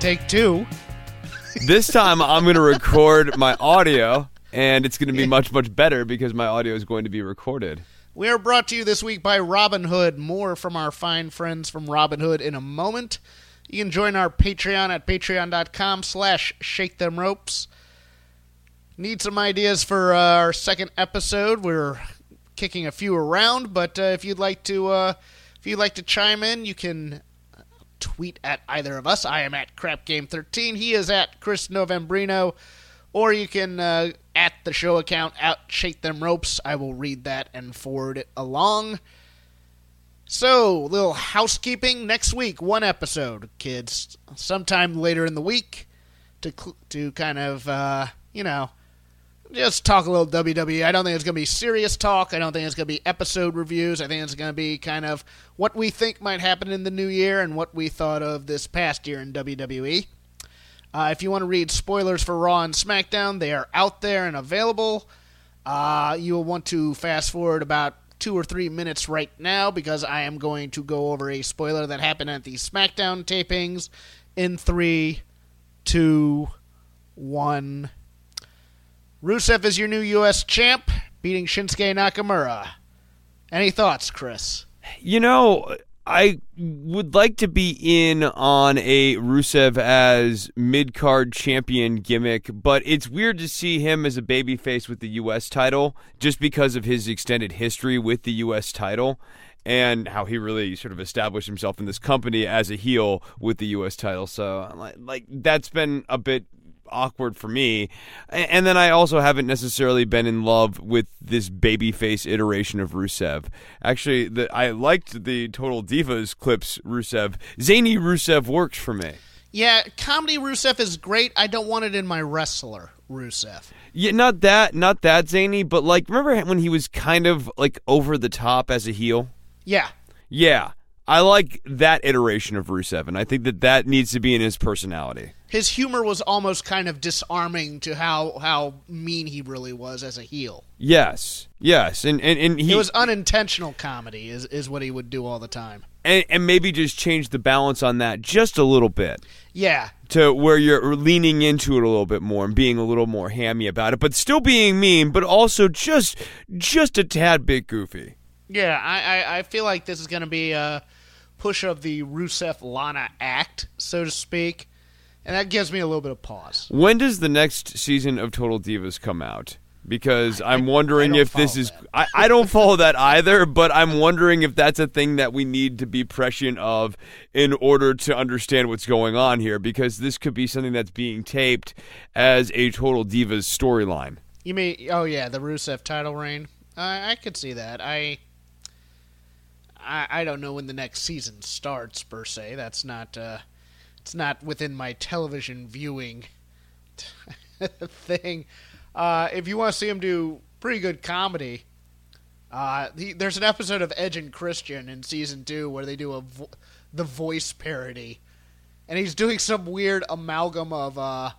take two. this time I'm going to record my audio, and it's going to be much, much better because my audio is going to be recorded. We are brought to you this week by Robinhood. More from our fine friends from Robinhood in a moment. You can join our Patreon at patreon.com slash shake them ropes. Need some ideas for uh, our second episode. We're kicking a few around, but uh, if you'd like to uh, if you'd like to chime in, you can tweet at either of us. I am at crapgame13. He is at Chris Novembrino. Or you can uh, at the show account at Shake Them Ropes. I will read that and forward it along. So, little housekeeping next week, one episode, kids. Sometime later in the week to to kind of uh, you know just talk a little WWE. I don't think it's going to be serious talk. I don't think it's going to be episode reviews. I think it's going to be kind of what we think might happen in the new year and what we thought of this past year in WWE. Uh, if you want to read spoilers for Raw and SmackDown, they are out there and available. Uh, you will want to fast forward about two or three minutes right now because I am going to go over a spoiler that happened at the SmackDown tapings in three, two, one. Rusev is your new U.S. champ, beating Shinsuke Nakamura. Any thoughts, Chris? You know, I would like to be in on a Rusev as mid card champion gimmick, but it's weird to see him as a babyface with the U.S. title just because of his extended history with the U.S. title and how he really sort of established himself in this company as a heel with the U.S. title. So, like, like that's been a bit awkward for me. And then I also haven't necessarily been in love with this babyface iteration of Rusev. Actually, the, I liked the Total Divas clips Rusev. Zany Rusev works for me. Yeah, comedy Rusev is great. I don't want it in my wrestler Rusev. Yeah, not that, not that zany, but like, remember when he was kind of like over the top as a heel? Yeah. Yeah. I like that iteration of Rusev, and I think that that needs to be in his personality. His humor was almost kind of disarming to how how mean he really was as a heel. Yes, yes, and and, and he it was unintentional comedy is is what he would do all the time, and, and maybe just change the balance on that just a little bit. Yeah, to where you're leaning into it a little bit more and being a little more hammy about it, but still being mean, but also just just a tad bit goofy. Yeah, I I, I feel like this is going to be. a push of the Rusev Lana act, so to speak. And that gives me a little bit of pause. When does the next season of Total Divas come out? Because I'm wondering if this is. I, I, don't follow that either, but I'm wondering if that's a thing that we need to be prescient of in order to understand what's going on here. Because this could be something that's being taped as a Total Divas storyline. You mean, oh yeah, the Rusev title reign? I, I could see that. I I, I don't know when the next season starts per se. That's not uh, it's not within my television viewing thing. Uh, if you want to see him do pretty good comedy, uh, he, there's an episode of Edge and Christian in season two where they do a vo- the voice parody, and he's doing some weird amalgam of uh,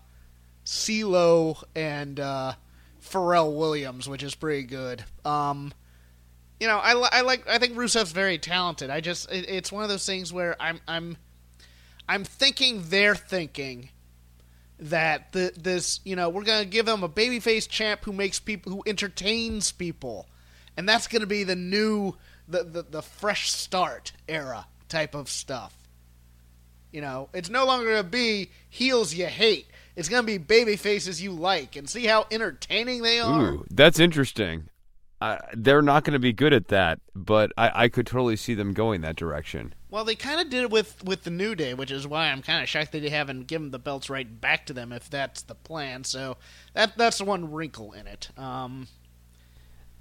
CeeLo and uh, Pharrell Williams, which is pretty good. Um, you know, I, I like I think Rusev's very talented. I just it, it's one of those things where I'm I'm I'm thinking they're thinking that the this you know we're gonna give them a babyface champ who makes people who entertains people, and that's gonna be the new the the, the fresh start era type of stuff. You know, it's no longer gonna be heels you hate. It's gonna be baby faces you like, and see how entertaining they are. Ooh, that's interesting they're not going to be good at that, but I, I, could totally see them going that direction. Well, they kind of did it with, with the New Day, which is why I'm kind of shocked that they haven't given the belts right back to them if that's the plan. So that that's the one wrinkle in it. Um,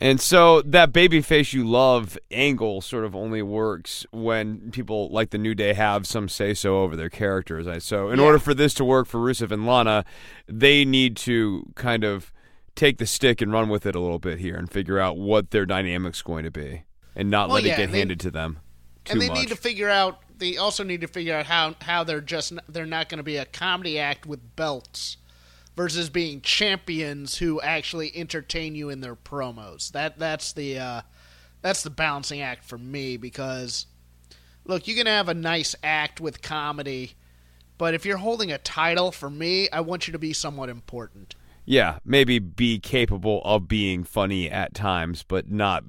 And so that babyface you love angle sort of only works when people like the New Day have some say so over their characters. So in Yeah. order for this to work for Rusev and Lana, they need to kind of take the stick and run with it a little bit here and figure out what their dynamic's going to be and not Well, let yeah, it get they- handed to them and they much. need to figure out. They also need to figure out how how they're just they're not going to be a comedy act with belts versus being champions who actually entertain you in their promos. That that's the uh, that's the balancing act for me because look, you can have a nice act with comedy, but if you're holding a title, for me, I want you to be somewhat important. Yeah, maybe be capable of being funny at times, but not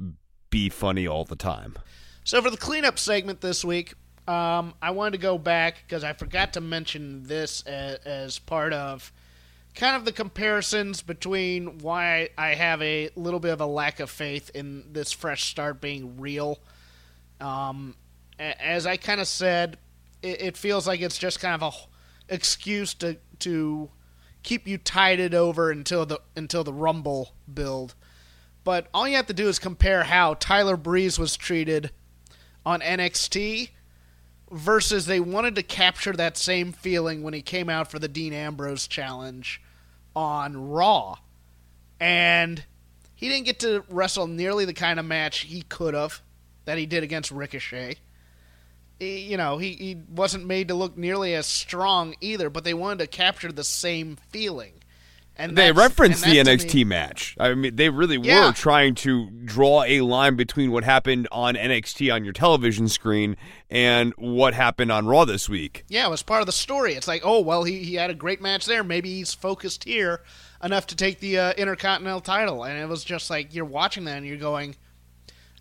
be funny all the time. So for the cleanup segment this week, um, I wanted to go back because I forgot to mention this as, as part of kind of the comparisons between why I have a little bit of a lack of faith in this fresh start being real. Um, as I kind of said, it, it feels like it's just kind of a excuse to to keep you tided over until the until the Rumble build. But all you have to do is compare how Tyler Breeze was treated on NXT versus they wanted to capture that same feeling when he came out for the Dean Ambrose challenge on Raw. And he didn't get to wrestle nearly the kind of match he could have that he did against Ricochet. You know, he, he wasn't made to look nearly as strong either, but they wanted to capture the same feeling. And They referenced and the NXT me- match. I mean, they really Yeah. were trying to draw a line between what happened on NXT on your television screen and what happened on Raw this week. Yeah, it was part of the story. It's like, oh well, he he had a great match there. Maybe he's focused here enough to take the uh, Intercontinental title. And it was just like you're watching that and you're going,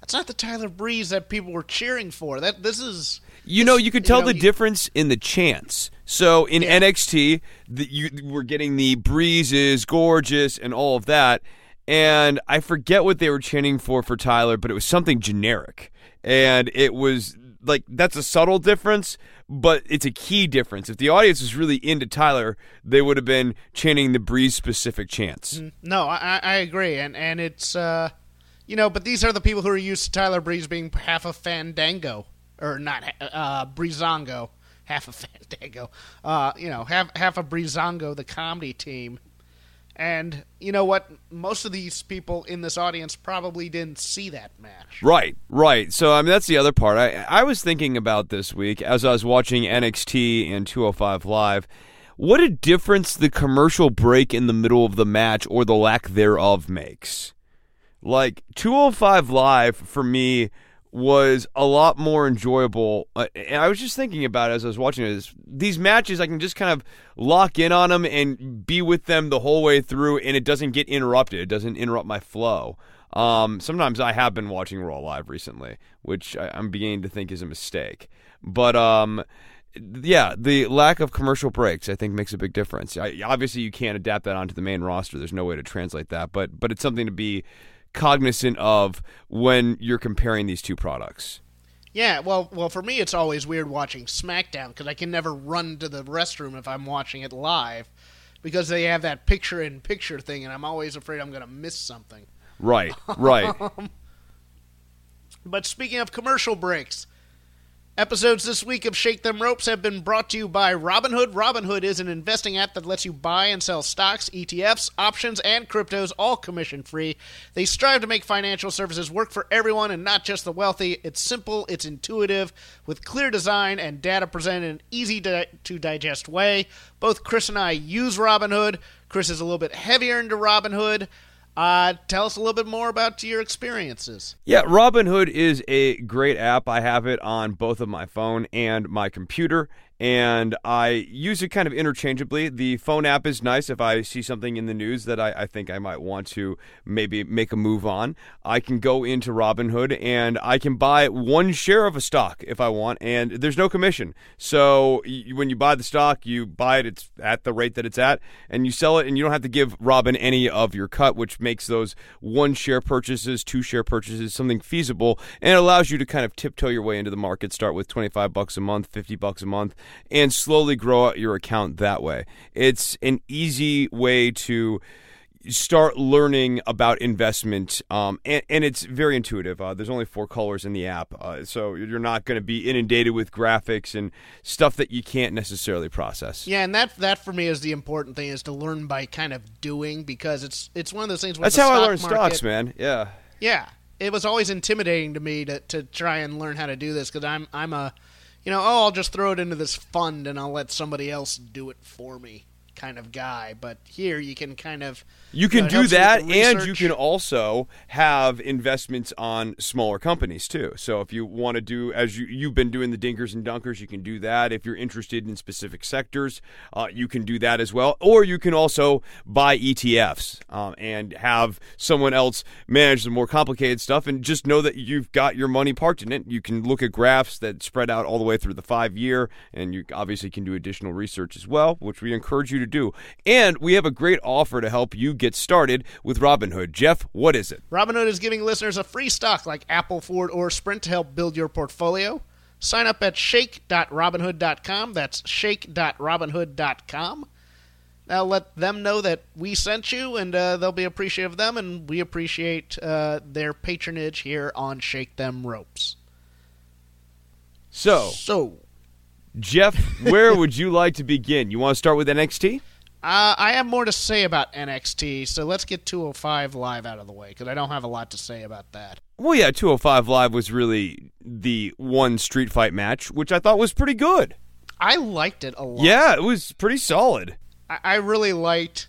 that's not the Tyler Breeze that people were cheering for. That this is You know, you could you tell know, the difference in the chants. So in Yeah. NXT, the, you were getting the breezes, gorgeous, and all of that. And I forget what they were chanting for for Tyler, but it was something generic. And it was like that's a subtle difference, but it's a key difference. If the audience was really into Tyler, they would have been chanting the breeze specific chants. no, I, I agree, and and it's uh, you know, but these are the people who are used to Tyler Breeze being half a Fandango or not uh, Breezango, half a Fandango, uh, you know, half half a Breezango, the comedy team. And you know what? Most of these people in this audience probably didn't see that match. Right, right. So I mean that's the other part. I I was thinking about this week as I was watching NXT and 205 Live. What a difference the commercial break in the middle of the match or the lack thereof makes. Like 205 Live for me was a lot more enjoyable. Uh, and I was just thinking about it as I was watching it. These matches, I can just kind of lock in on them and be with them the whole way through, and it doesn't get interrupted. It doesn't interrupt my flow. Um, sometimes I have been watching Raw live recently, which I, I'm beginning to think is a mistake. But um, yeah, the lack of commercial breaks I think makes a big difference. I, obviously, you can't adapt that onto the main roster. There's no way to translate that, but but it's something to be cognizant of when you're comparing these two products. Yeah, well, well, for me, it's always weird watching SmackDown because I can never run to the restroom if I'm watching it live because they have that picture-in-picture thing, and I'm always afraid I'm going to miss something. Right, right. Um, but speaking of commercial breaks, episodes this week of Shake Them Ropes have been brought to you by Robinhood. Robinhood is an investing app that lets you buy and sell stocks, ETFs, options, and cryptos, all commission free. They strive to make financial services work for everyone and not just the wealthy. It's simple, it's intuitive, with clear design and data presented in an easy to, to digest way. Both Chris and I use Robinhood. Chris is a little bit heavier into Robinhood. Uh, tell us a little bit more about your experiences. Yeah, Robinhood is a great app. I have it on both of my phone and my computer, and I use it kind of interchangeably. The phone app is nice if I see something in the news that I, I think I might want to maybe make a move on. I can go into Robinhood and I can buy one share of a stock if I want, and there's no commission. So when you buy the stock, you buy it, it's at the rate that it's at, and you sell it, and you don't have to give Robin any of your cut, which makes those one share purchases, two share purchases, something feasible, and it allows you to kind of tiptoe your way into the market. Start with 25 bucks a month, 50 bucks a month, and slowly grow out your account that way. It's an easy way to start learning about investment. Um, and, and it's very intuitive. Uh, there's only four colors in the app, uh, so you're not going to be inundated with graphics and stuff that you can't necessarily process. Yeah, and that that for me is the important thing is to learn by kind of doing because it's it's one of those things. That's how I learned market- stocks, man. Yeah. Yeah, it was always intimidating to me to, to try and learn how to do this because I'm I'm a, you know, oh I'll just throw it into this fund and I'll let somebody else do it for me kind of guy. But here you can kind of You can know, do helps you with that, and you can also have investments on smaller companies too. So if you want to do, as you you've been doing the dinkers and dunkers, you can do that. If you're interested in specific sectors, uh, you can do that as well. Or you can also buy ETFs um, and have someone else manage the more complicated stuff, and just know that you've got your money parked in it. You can look at graphs that spread out all the way through the five year, and you obviously can do additional research as well, which we encourage you to do. And we have a great offer to help you get started with Robinhood. Jeff, what is it? Robinhood is giving listeners a free stock like Apple, Ford, or Sprint to help build your portfolio. Sign up at shake.robinhood.com. That's shake.robinhood.com. Now let them know that we sent you, and uh, they'll be appreciative of them, and we appreciate uh, their patronage here on Shake Them Ropes. So, So, Jeff, where would you like to begin? You want to start with NXT? uh, I have more to say about NXT, so let's get 205 Live out of the way, because I don't have a lot to say about that. Well, yeah, 205 Live was really the one street fight match, which I thought was pretty good. I liked it a lot. Yeah, it was pretty solid. I, I really liked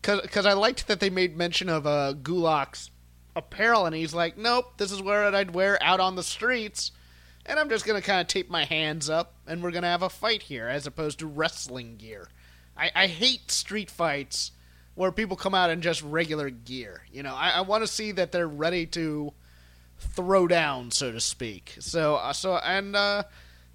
because I liked that they made mention of uh, Gulak's apparel, and he's like, "Nope, this is what I'd wear out on the streets." And I'm just gonna kind of tape my hands up, and we're gonna have a fight here, as opposed to wrestling gear. I, I hate street fights where people come out in just regular gear. You know, I, I want to see that they're ready to throw down, so to speak. So, uh, so, and uh,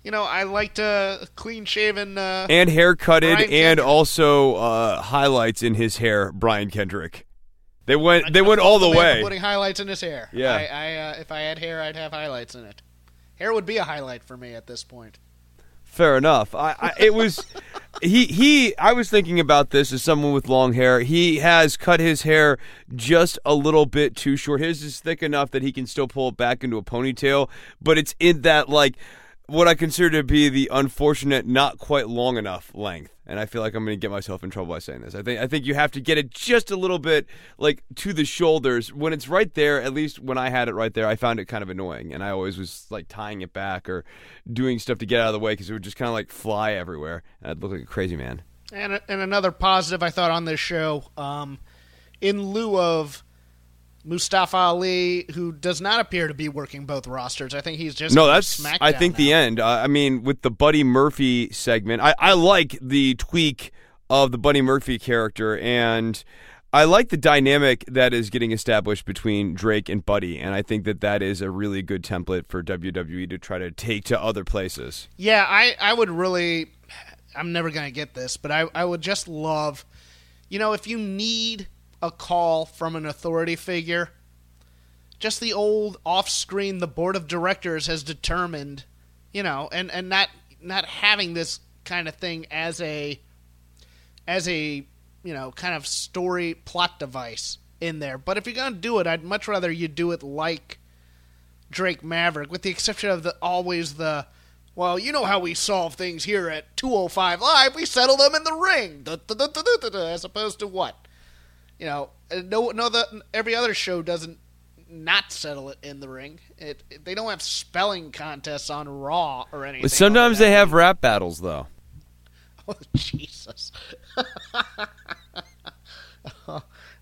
you know, I liked uh, clean shaven. Uh, And haircutted, Brian and Kendrick. also uh, highlights in his hair, Brian Kendrick. They went they went all the way. Putting highlights in his hair. Yeah. I, I uh, if I had hair, I'd have highlights in it. Hair would be a highlight for me at this point. Fair enough. I, I it was he he I was thinking about this as someone with long hair. He has cut his hair just a little bit too short. His is thick enough that he can still pull it back into a ponytail, but it's in that like what I consider to be the unfortunate not quite long enough length. And I feel like I'm going to get myself in trouble by saying this. I think I think you have to get it just a little bit like to the shoulders. When it's right there, at least when I had it right there, I found it kind of annoying, and I always was like tying it back or doing stuff to get out of the way because it would just kind of like fly everywhere, and I'd look like a crazy man. And and another positive I thought on this show, um, in lieu of Mustafa Ali, who does not appear to be working both rosters. I think he's just No, that's I think the end. Uh, I mean, with the Buddy Murphy segment, I, I like the tweak of the Buddy Murphy character, and I like the dynamic that is getting established between Drake and Buddy, and I think that that is a really good template for WWE to try to take to other places. Yeah, I, I would really. I'm never going to get this, but I, I would just love. You know, if you need a call from an authority figure, just the old off screen, the board of directors has determined, you know, and, and not not having this kind of thing as a as a you know kind of story plot device in there. But if you're gonna do it, I'd much rather you do it like Drake Maverick, with the exception of the always the well, you know how we solve things here at 205 Live. We settle them in the ring, as opposed to what? You know, uh, no, no. The every other show doesn't not settle it in the ring. It, it- they don't have spelling contests on Raw or anything. But sometimes like they have rap battles, though. Oh Jesus.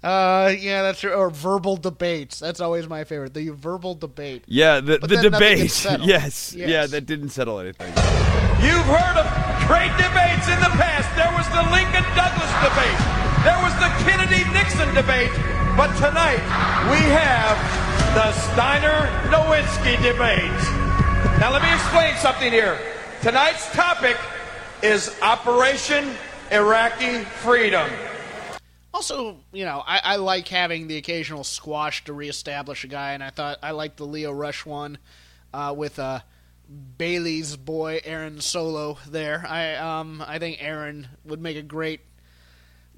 Uh, yeah, that's true. Or verbal debates. That's always my favorite. The verbal debate. Yeah, the, But the debate. Yes. Yes. yeah, that didn't settle anything. You've heard of great debates in the past. There was the Lincoln Douglas debate. There was the Kennedy Nixon debate. But tonight, we have the Steiner Nowinski debate. Now, let me explain something here. Tonight's topic is Operation Iraqi Freedom. Also, you know, I, I like having the occasional squash to reestablish a guy, and I thought I liked the Lio Rush one uh, with uh, Bailey's boy Aaron Solo there. I um I think Aaron would make a great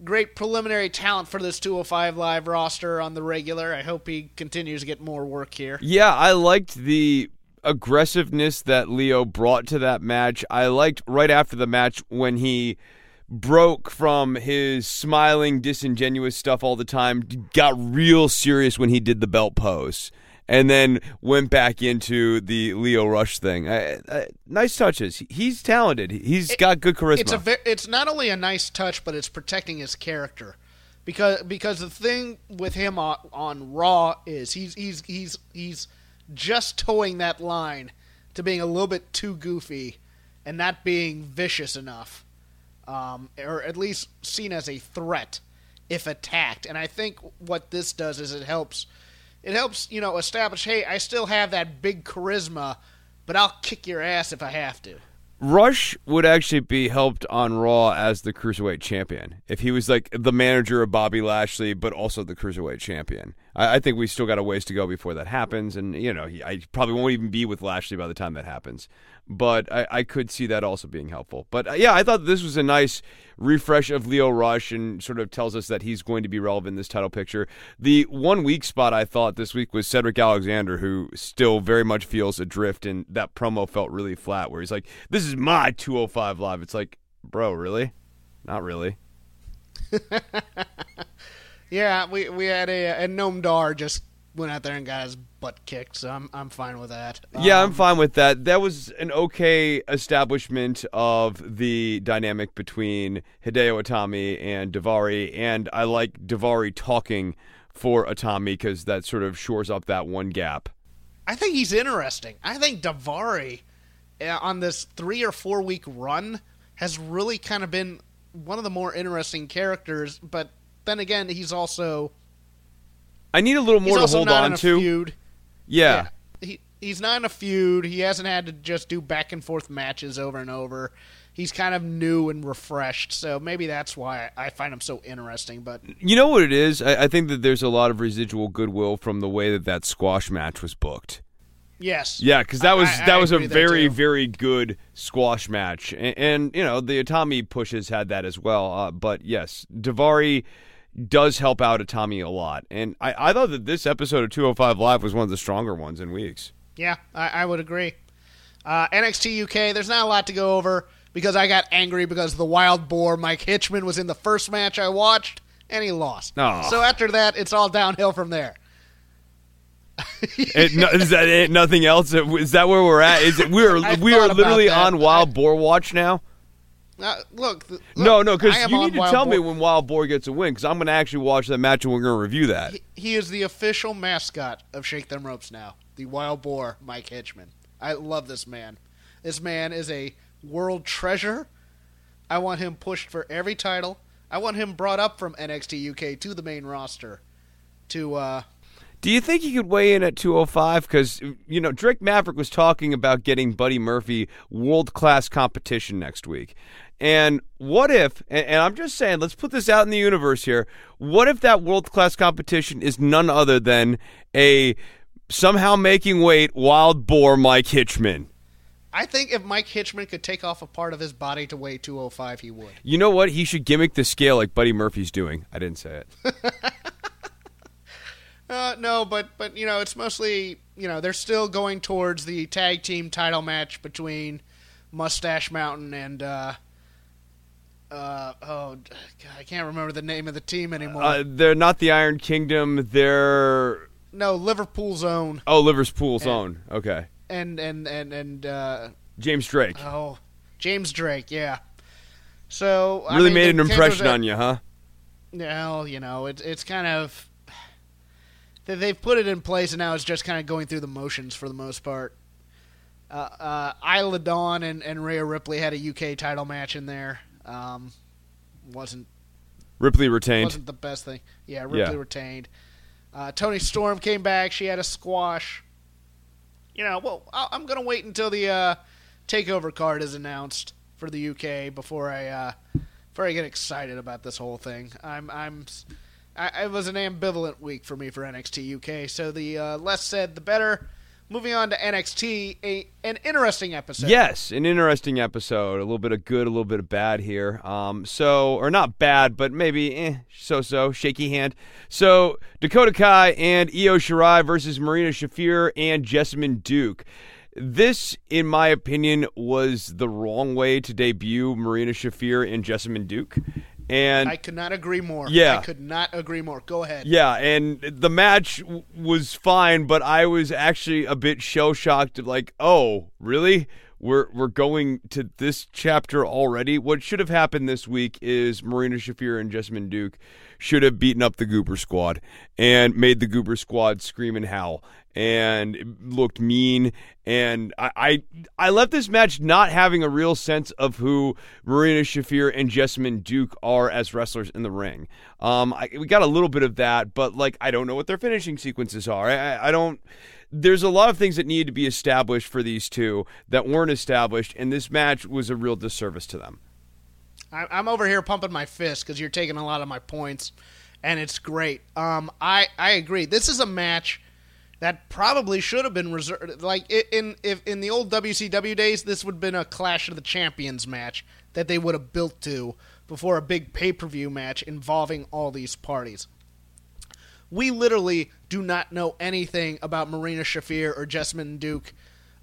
great preliminary talent for this 205 live roster on the regular. I hope he continues to get more work here. Yeah, I liked the aggressiveness that Lio brought to that match. I liked right after the match when he broke from his smiling, disingenuous stuff all the time, got real serious when he did the belt pose, and then went back into the Lio Rush thing. I, I, nice touches. He's talented. He's got good charisma. It's a ve- it's not only a nice touch, but it's protecting his character. Because because the thing with him on, on Raw is he's he's he's he's just towing that line to being a little bit too goofy and not being vicious enough, um, or at least seen as a threat if attacked. And I think what this does is it helps it helps you know establish hey I still have that big charisma, but I'll kick your ass if I have to. Rush would actually be helped on Raw as the cruiserweight champion if he was like the manager of Bobby Lashley, but also the cruiserweight champion. I, I think we still got a ways to go before that happens, and you know, he, I probably won't even be with Lashley by the time that happens. But I, I could see that also being helpful. But uh, yeah, I thought this was a nice refresh of Lio Rush and sort of tells us that he's going to be relevant in this title picture. The one weak spot I thought this week was Cedric Alexander, who still very much feels adrift, and that promo felt really flat, where he's like, "This is my 205 live." It's like, bro, really? Not really. Yeah, we we had a and Noam Dar just went out there and got his butt kicked, so I'm I'm fine with that. Yeah, I'm Um, fine with that. That was an okay establishment of the dynamic between Hideo Itami and Daivari, and I like Daivari talking for Itami because that sort of shores up that one gap. I think he's interesting. I think Daivari uh, on this three or four week run has really kind of been one of the more interesting characters. But then again, he's also I need a little more to hold not on in a to. feud. Yeah. he he's not in a feud. He hasn't had to just do back and forth matches over and over. He's kind of new and refreshed, so maybe that's why I find him so interesting. But You know what it is? I, I think that there's a lot of residual goodwill from the way that that squash match was booked. yes, Yeah, because that was I- that I was a very very good squash match, and, and you know the Itami pushes had that as well. Uh, but yes, Daivari does help out Itami a lot, and I, I thought that this episode of 205 Live was one of the stronger ones in weeks. Yeah, I, I would agree. Uh, NXT UK, there's not a lot to go over because I got angry because the wild boar Mike Hitchman was in the first match I watched and he lost. Aw. So after that, it's all downhill from there. It, no, is that it? Nothing else? Is that where we're at? Is it we're I we are literally on Wild Boar watch now? Uh, look, no, look, no, because you need to Wild tell me when Wild Boar gets a win, because I'm going to actually watch that match and we're going to review that. He, he is the official mascot of Shake Them Ropes now. The wild boar Mike Hitchman. I love this man. This man is a world treasure. I want him pushed for every title. I want him brought up from NXT UK to the main roster. To uh, Do you think he could weigh in at 205? Because, you know, Drake Maverick was talking about getting Buddy Murphy world class competition next week. And what if, and, and I'm just saying, let's put this out in the universe here. What if that world class competition is none other than a somehow making weight wild boar Mike Hitchman? I think if Mike Hitchman could take off a part of his body to weigh 205, he would. You know what? He should gimmick the scale like Buddy Murphy's doing. I didn't say it. Uh, no, but but you know, it's mostly you know they're still going towards the tag team title match between Mustache Mountain and uh, uh, oh, God, I can't remember the name of the team anymore. Uh, they're not the Iron Kingdom. They're no, Liverpool's own oh Liverpool's own. Okay, and and and and uh, James Drake oh, James Drake, yeah. So I really mean, made an impression on you, huh? Well, you know, it's it's kind of they- they've put it in place, and now it's just kind of going through the motions for the most part. Uh, uh, Isla Dawn and, and Rhea Ripley had a UK title match in there. Um, wasn't Ripley retained. wasn't the best thing. Yeah, Ripley Yeah. retained. Uh, Toni Storm came back. She had a squash. You know, well, I- I'm gonna wait until the uh, takeover card is announced for the UK before I uh, before I get excited about this whole thing. I'm I'm I, it was an ambivalent week for me for NXT UK. So the uh, less said, the better. Moving on to NXT, a an interesting episode. Yes, an interesting episode. A little bit of good, a little bit of bad here. Um, so, or not bad, but maybe eh, so-so, shaky hand. So, Dakota Kai and Io Shirai versus Marina Shafir and Jessamyn Duke. This, in my opinion, was the wrong way to debut Marina Shafir and Jessamyn Duke. And I could not agree more. Yeah. I could not agree more. Go ahead. yeah, and the match w- was fine, but I was actually a bit shell shocked. Like, oh, really? We're we're going to this chapter already. What should have happened this week is Marina Shafir and Jessamyn Duke should have beaten up the Goober Squad and made the Goober Squad scream and howl and looked mean. And I, I I left this match not having a real sense of who Marina Shafir and Jessamyn Duke are as wrestlers in the ring. Um, I, we got a little bit of that, but like I don't know what their finishing sequences are. I, I, don't. There's a lot of things that need to be established for these two that weren't established, and this match was a real disservice to them. I'm over here pumping my fist because you're taking a lot of my points, and it's great. Um, I I agree. This is a match that probably should have been reserved. Like in if in the old WCW days, this would have been a Clash of the Champions match that they would have built to before a big pay per view match involving all these parties. We literally do not know anything about Marina Shafir or Jessamyn Duke,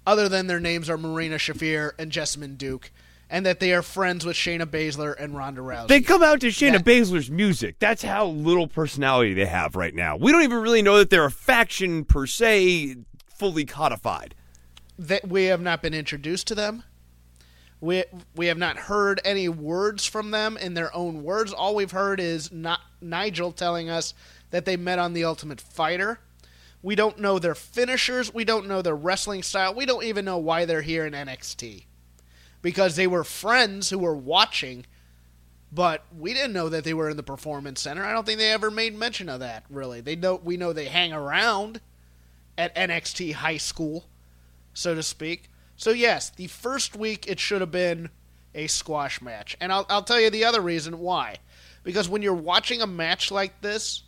other than their names are Marina Shafir and Jessamyn Duke, and that they are friends with Shayna Baszler and Ronda Rousey. They come out to Shayna That- Baszler's music. That's how little personality they have right now. We don't even really know that they're a faction per se, fully codified. that we have not been introduced to them. We we have not heard any words from them in their own words. All we've heard is not Nigel telling us that they met on the Ultimate Fighter. We don't know their finishers. We don't know their wrestling style. We don't even know why they're here in NXT. Because they were friends who were watching, but we didn't know that they were in the performance center. I don't think they ever made mention of that, really. They know we know they hang around at NXT high school so to speak. So yes, the first week it should have been a squash match, and I'll I'll tell you the other reason why. Because when you're watching a match like this,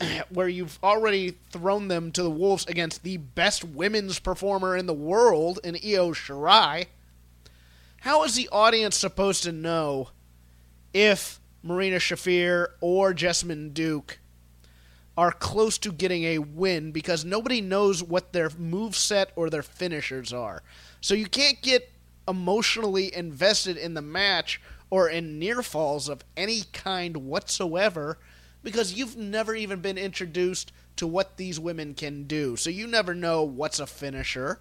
where you've already thrown them to the wolves against the best women's performer in the world in Io Shirai, how is the audience supposed to know if Marina Shafir or Jessamyn Duke are close to getting a win because nobody knows what their move set or their finishers are. So you can't get emotionally invested in the match or in near falls of any kind whatsoever because you've never even been introduced to what these women can do. So you never know what's a finisher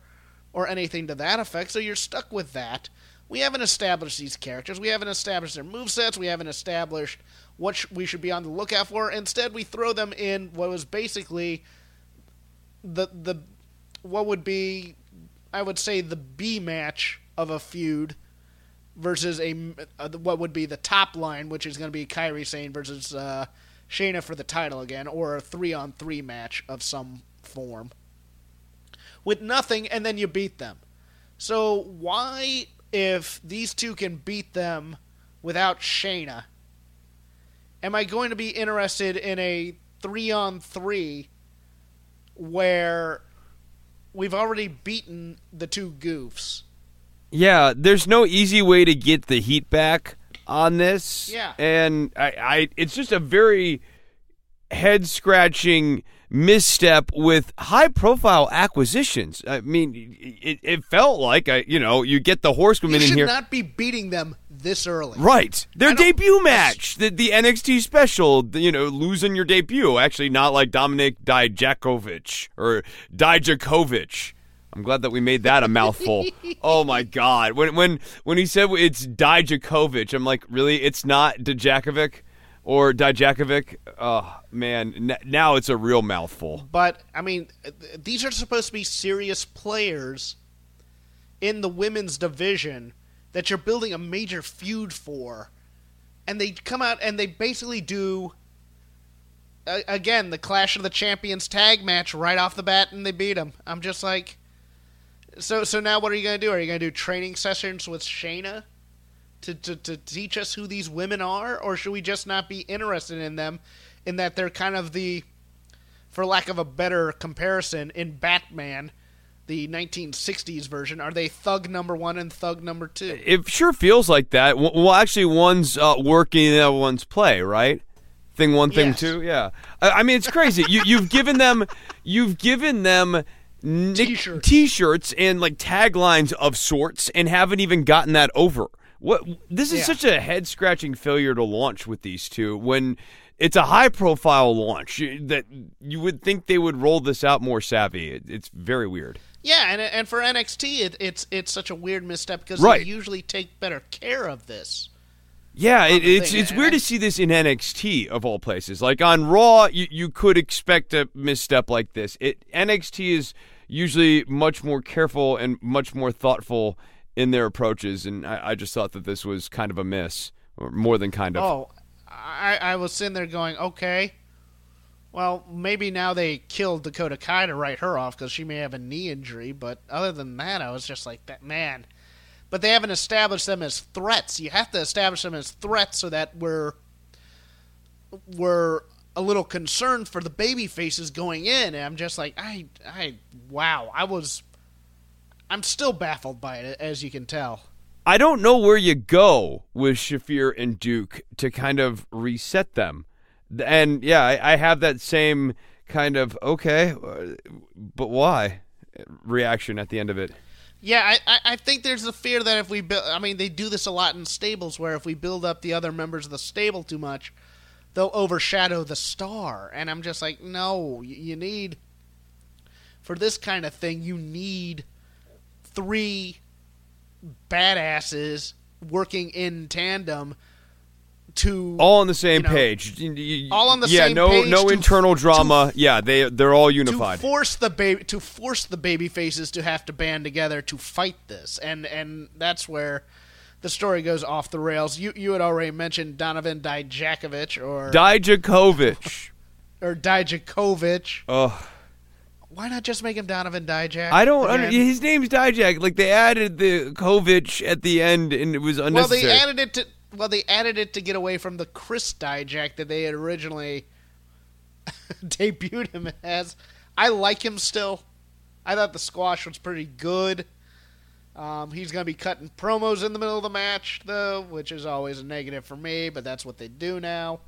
or anything to that effect. So you're stuck with that. We haven't established these characters. We haven't established their movesets. We haven't established what sh- we should be on the lookout for. Instead, we throw them in what was basically the the what would be, I would say, the B match of a feud versus a uh, what would be the top line, which is going to be Kairi Sane versus uh, Shayna for the title again, or a three on three match of some form with nothing, and then you beat them. So why, if these two can beat them without Shayna, am I going to be interested in a three on three where we've already beaten the two goofs? Yeah, there's no easy way to get the heat back on this. Yeah. And I, I it's just a very head scratching misstep with high profile acquisitions. I mean, it, it felt like I, you know, you get the horsewomen in here. You should not be beating them this early. Right. Their debut match, the, the NXT special, the, you know, losing your debut. Actually, not like Dominic Dijakovic or Dijakovic. I'm glad that we made that a mouthful. oh my god. When when when he said it's Dijakovic, I'm like, really? It's not Dijakovic or Dijakovic? Oh man, now it's a real mouthful. But I mean, th- these are supposed to be serious players in the women's division that you're building a major feud for, and they come out and they basically do. Again, the Clash of the Champions tag match right off the bat, and they beat them. I'm just like, so so now what are you gonna do? Are you gonna do training sessions with Shayna to, to to teach us who these women are, or should we just not be interested in them, in that they're kind of the for lack of a better comparison, in Batman, the 1960s version, are they Thug number one and Thug number two? It sure feels like that. Well, actually, one's uh, working, the other one's play, right? Thing one, thing Yes. two. Yeah. I, I mean, it's crazy. you you've given them, you've given them. nick- T-shirts. T-shirts and like taglines of sorts, and haven't even gotten that over. What this is Yeah. such a head scratching failure to launch with these two when it's a high profile launch that you would think they would roll this out more savvy. It, it's very weird. Yeah, and and for NXT, it, it's it's such a weird misstep because Right. they usually take better care of this. Yeah, it, it's it's weird I- to see this in NXT of all places. Like on Raw, you, you could expect a misstep like this. It NXT is usually much more careful and much more thoughtful in their approaches, and I, I just thought that this was kind of a miss, or more than kind of. Oh, I, I was sitting there going, okay, well, maybe now they killed Dakota Kai to write her off because she may have a knee injury. But other than that, I was just like, that man. But they haven't established them as threats. You have to establish them as threats so that we're we're a little concerned for the baby faces going in. And I'm just like, I, I, wow, I was. I'm still baffled by it, as you can tell. I don't know where you go with Shafir and Duke to kind of reset them. And yeah, I, I have that same kind of okay, uh, but why reaction at the end of it. Yeah, I, I, think there's a fear that if we build, I mean, they do this a lot in stables where if we build up the other members of the stable too much, they'll overshadow the star. And I'm just like, no, you need, for this kind of thing, you need three badasses working in tandem to all on the same you know, page. All on the yeah, same no page no to- internal drama. yeah, they they're all to unified. force the baby to force the baby faces to have to band together to fight this and and that's where the story goes off the rails you you had already mentioned Donovan Dijakovic or Dijakovic. or Dijakovic Ugh. Why not just make him Donovan Dijak I don't. Under, his name's Dijak. Like they added the Kovic at the end, and it was unnecessary. well they added it to well they added it to get away from the Chris Dijak that they had originally debuted him as I like him still I thought the squash was pretty good Um, he's going to be cutting promos in the middle of the match, though, which is always a negative for me, but that's what they do now.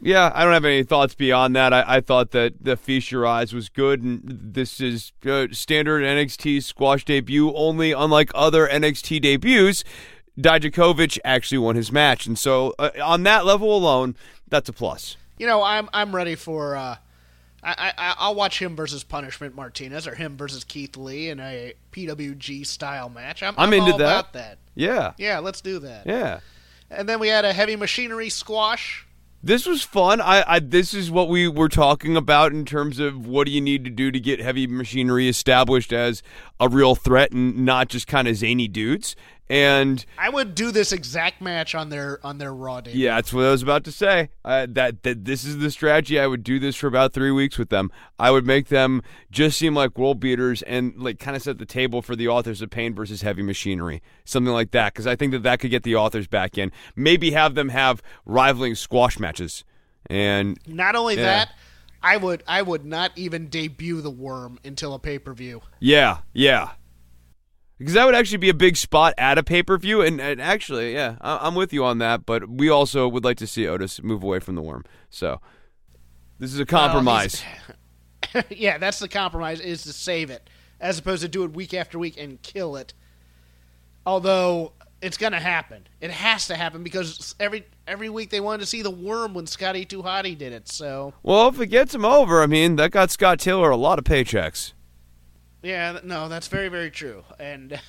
Yeah, I don't have any thoughts beyond that. I, I thought that the Feast Your Eyes was good, and this is uh, standard NXT squash debut. Only, unlike other NXT debuts, Dijakovic actually won his match, and so uh, on that level alone, that's a plus. You know, I'm I'm ready for. Uh, I, I I'll watch him versus Punishment Martinez or him versus Keith Lee in a PWG style match. I'm, I'm I'm into all that. about that. Yeah, Yeah, let's do that. yeah. And then we had a heavy machinery squash. This was fun. I, I this is what we were talking about in terms of what do you need to do to get heavy machinery established as a real threat and not just kind of zany dudes. And I would do this exact match on their on their Raw debut. Yeah, that's what I was about to say. Uh, that that this is the strategy. I would do this for about three weeks with them. I would make them just seem like world beaters and like kind of set the table for the authors of Pain versus Heavy Machinery, something like that. Because I think that that could get the authors back in. Maybe have them have rivaling squash matches. And Not only Yeah. that, I would I would not even debut the Worm until a pay per view. yeah, yeah. Because that would actually be a big spot at a pay per view, and, and actually, yeah, I, I'm with you on that. But we also would like to see Otis move away from the worm. So this is a compromise. yeah, that's the compromise is to save it as opposed to do it week after week and kill it. Although it's going to happen. It has to happen because every every week they wanted to see the worm when Scotty Too Hottie did it. So, Well, if it gets him over, I mean, that got Scott Taylor a lot of paychecks. Yeah, no, that's very very true. And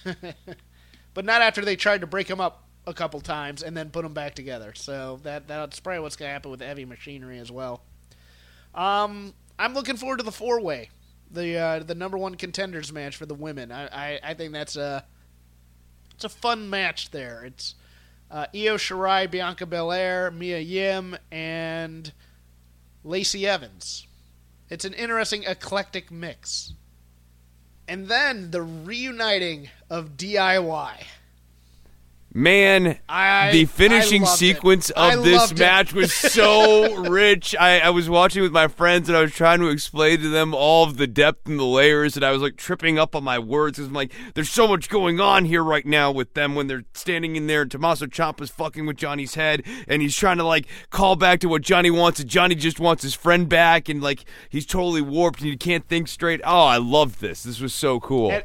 but not after they tried to break him up a couple times and then put them back together. So that that's probably what's going to happen with heavy machinery as well. Um, I'm looking forward to the four way, the uh, the number one contenders match for the women. I, I, I think that's a it's a fun match there. It's uh, Io Shirai, Bianca Belair, Mia Yim, and Lacey Evans. It's an interesting eclectic mix. And then the reuniting of DIY. Man, I- the finishing loved it. sequence I of this it. match was so rich. I, I was watching with my friends and I was trying to explain to them all of the depth and the layers, and I was like tripping up on my words because I'm like, there's so much going on here right now with them when they're standing in there and Tommaso Ciampa's fucking with Johnny's head, and he's trying to like call back to what Johnny wants, and Johnny just wants his friend back, and like he's totally warped and he can't think straight. Oh, I loved this. This was so cool. And,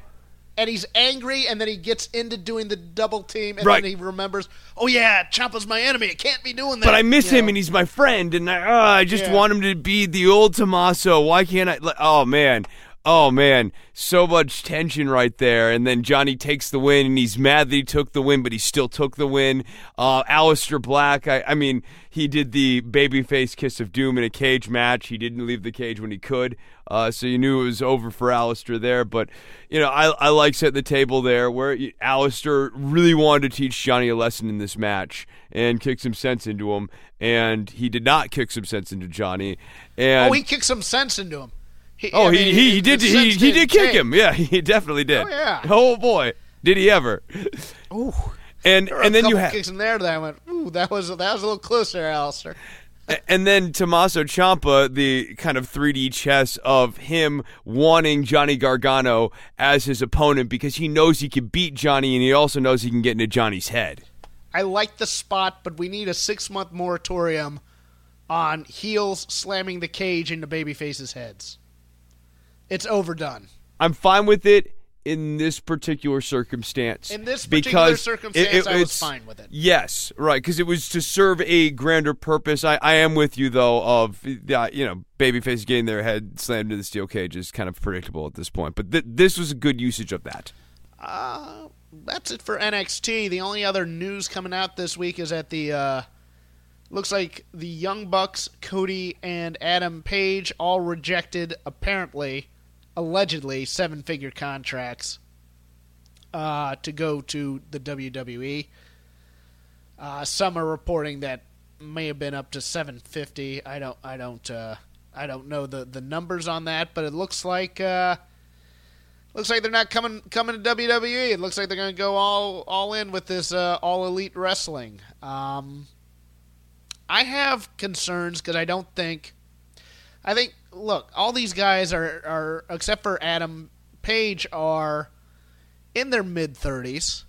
and he's angry, and then he gets into doing the double team, and Right. then he remembers, oh yeah, Ciampa's my enemy. I can't be doing that. but I miss you him know. and he's my friend and I, uh, I just Yeah. want him to be the old Tommaso. Why can't I? Oh man. Oh man, so much tension right there. And then Johnny takes the win and he's mad that he took the win, but he still took the win. Uh, Aleister Black, I, I mean, he did the babyface kiss of doom in a cage match. He didn't leave the cage when he could. Uh, so you knew it was over for Aleister there. But, you know, I, I like setting the table there where Aleister really wanted to teach Johnny a lesson in this match and kick some sense into him. And he did not kick some sense into Johnny. And Oh, he kicked some sense into him. He, Oh, I he, mean, he, he the did he, he didn't kick change. him. Yeah, he definitely did. Oh, yeah. Oh boy, did he ever? Ooh. And and then you have kicks in there that I went, ooh, that was that was a little closer, Aleister. and then Tommaso Ciampa, the kind of 3D chess of him wanting Johnny Gargano as his opponent because he knows he can beat Johnny and he also knows he can get into Johnny's head. I like the spot, but we need a six month moratorium on heels slamming the cage into babyfaces' heads. It's overdone. I'm fine with it in this particular circumstance. In this particular circumstance, I was fine with it. Yes, right, because it was to serve a grander purpose. I, I am with you though. Of uh, you know, babyface getting their head slammed into the steel cage is kind of predictable at this point. But th- this was a good usage of that. Uh, that's it for NXT. The only other news coming out this week is that the uh, looks like the Young Bucks, Cody and Adam Page all rejected apparently, allegedly seven figure contracts uh, to go to the WWE. Uh, some are reporting that may have been up to 750. I don't I don't uh, I don't know the the numbers on that, but it looks like uh, looks like they're not coming coming to WWE. It looks like they're going to go all all in with this uh, all elite wrestling. Um, I have concerns because I don't think. I think look, all these guys are are except for Adam Page are in their mid thirties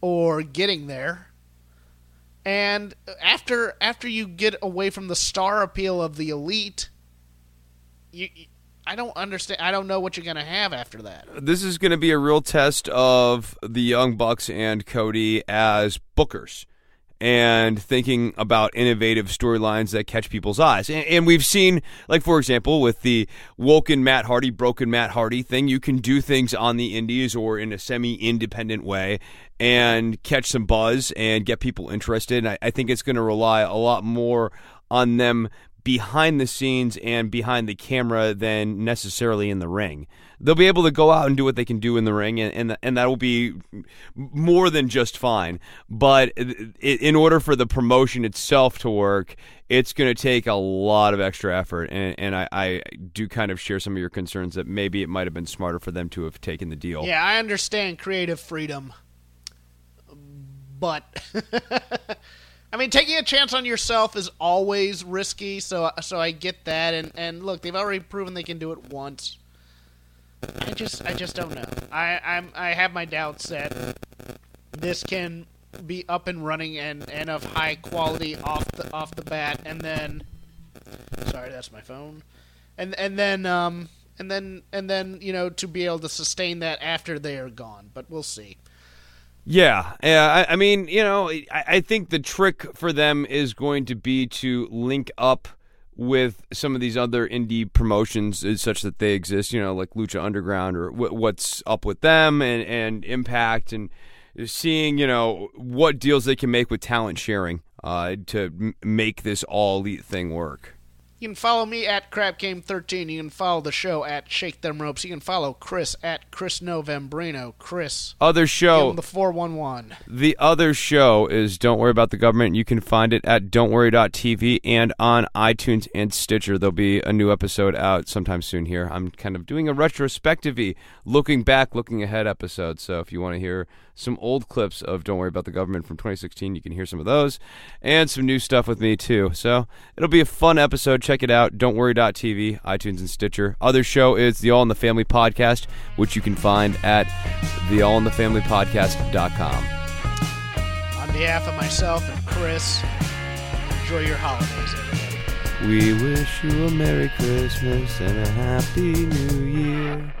or getting there. And after after you get away from the star appeal of the elite, you, you- I don't understand. I don't know what you're going to have after that. This is going to be a real test of the Young Bucks and Cody as bookers and thinking about innovative storylines that catch people's eyes. And, and we've seen, like, for example, with the woken Matt Hardy, broken Matt Hardy thing, you can do things on the indies or in a semi independent way and catch some buzz and get people interested. And I, I think it's going to rely a lot more on them behind the scenes and behind the camera than necessarily in the ring. They'll be able to go out and do what they can do in the ring, and and, and that will be more than just fine. But in order for the promotion itself to work, it's going to take a lot of extra effort. And, and I, I do kind of share some of your concerns that maybe it might have been smarter for them to have taken the deal. Yeah, I understand creative freedom, but I mean, taking a chance on yourself is always risky. So, so I get that. And and look, they've already proven they can do it once. I just, I just don't know. I, I'm, I have my doubts that this can be up and running and, and of high quality off the off the bat, and then, sorry, that's my phone, and and then um and then and then you know to be able to sustain that after they are gone. But we'll see. Yeah, yeah. I, I mean, you know, I, I think the trick for them is going to be to link up with some of these other indie promotions, uh, such that they exist. You know, like Lucha Underground or w- what's up with them and and Impact and seeing you know what deals they can make with talent sharing uh, to m- make this all elite thing work. You can follow me at CrapGame13. You can follow the show at Shake Them Ropes. You can follow Chris at Chris Novembrino. Chris, Other show. the 411. The other show is Don't Worry About the Government. You can find it at don'tworry.tv and on iTunes and Stitcher. There'll be a new episode out sometime soon here. I'm kind of doing a retrospective looking back, looking ahead episode. So if you want to hear some old clips of Don't Worry About the Government from 2016. You can hear some of those and some new stuff with me, too. So it'll be a fun episode. Check it out. Don't Worry.tv, iTunes, and Stitcher. Other show is the All in the Family podcast, which you can find at theallinthefamilypodcast.com. On behalf of myself and Chris, enjoy your holidays, everybody. We wish you a Merry Christmas and a Happy New Year.